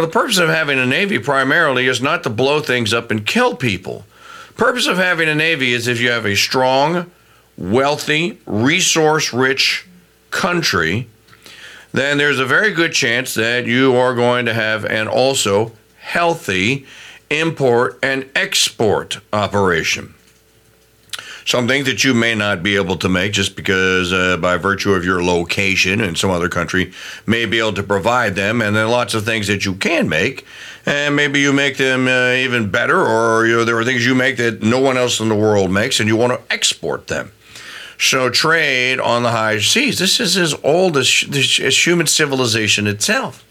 Well, the purpose of having a Navy primarily is not to blow things up and kill people. Purpose of having a Navy is if you have a strong, wealthy, resource rich country, then there's a very good chance that you are going to have an also healthy import and export operation. Something that you may not be able to make just because, uh, by virtue of your location in some other country, may be able to provide them. And then lots of things that you can make, and maybe you make them uh, even better, or you know, there are things you make that no one else in the world makes, and you want to export them. So, trade on the high seas. This is as old as, as human civilization itself.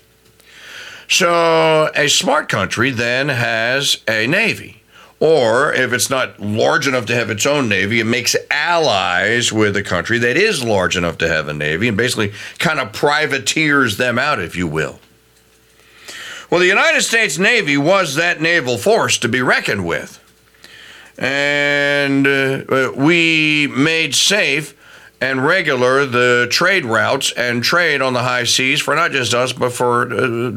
So, a smart country then has a navy. Or if it's not large enough to have its own navy, it makes allies with a country that is large enough to have a navy and basically kind of privateers them out, if you will. Well, the United States Navy was that naval force to be reckoned with. And uh, we made safe and regular the trade routes and trade on the high seas for not just us, but for uh,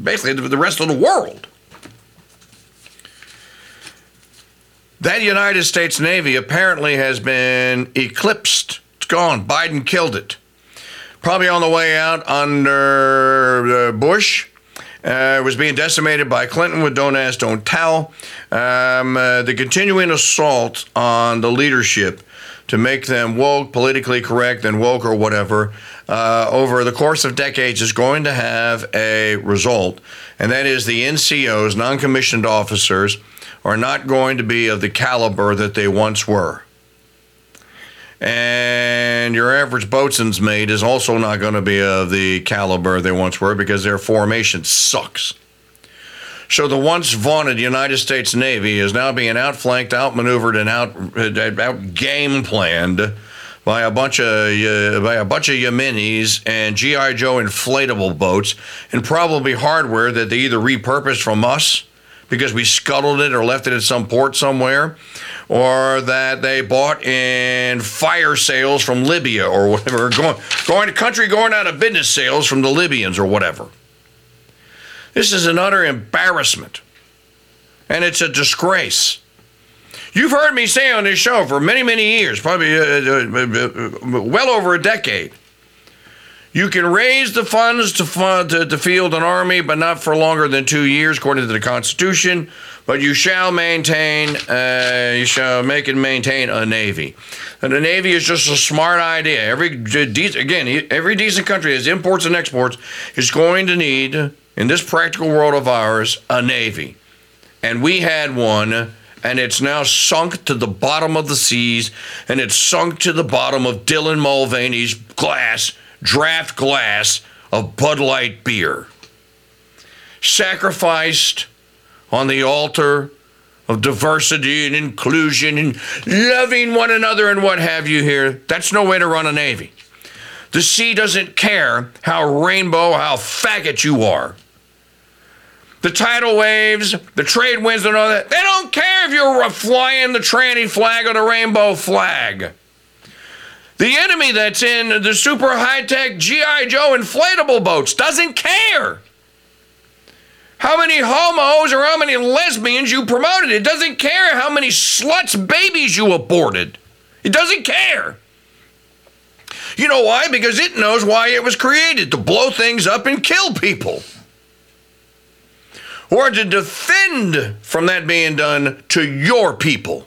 basically the rest of the world. That United States Navy apparently has been eclipsed. It's gone. Biden killed it. Probably on the way out under uh, Bush. Uh, was being decimated by Clinton with Don't Ask, Don't Tell. Um, uh, the continuing assault on the leadership to make them woke, politically correct, and woke or whatever uh, over the course of decades is going to have a result, and that is the NCOs, non commissioned officers, are not going to be of the caliber that they once were. And your average boatswain's mate is also not going to be of the caliber they once were because their formation sucks. So the once vaunted United States Navy is now being outflanked, outmaneuvered, and out, out game planned by a bunch of uh, by a bunch of Yemenis and GI Joe inflatable boats, and probably hardware that they either repurposed from us because we scuttled it or left it at some port somewhere, or that they bought in fire sales from Libya or whatever, going, going to country going out of business sales from the Libyans or whatever. This is an utter embarrassment, and it's a disgrace. You've heard me say on this show for many, many years, probably uh, uh, uh well over a decade, you can raise the funds to, fund, to, to field an army, but not for longer than two years, according to the Constitution. But you shall maintain, uh, you shall make and maintain a navy. And the navy is just a smart idea. Every again, every decent country has imports and exports is going to need in this practical world of ours a navy, and we had one and it's now sunk to the bottom of the seas, and it's sunk to the bottom of Dylan Mulvaney's glass draft glass of Bud Light beer, sacrificed on the altar of diversity and inclusion and loving one another and what have you here. That's no way to run a Navy. The sea doesn't care how rainbow, how faggot you are. The tidal waves, the trade winds, and all that, they don't care if you're flying the tranny flag or the rainbow flag. The enemy that's in the super high tech G.I. Joe inflatable boats doesn't care how many homos or how many lesbians you promoted. It doesn't care how many sluts babies you aborted. It doesn't care. You know why? Because it knows why it was created to blow things up and kill people. Or to defend from that being done to your people.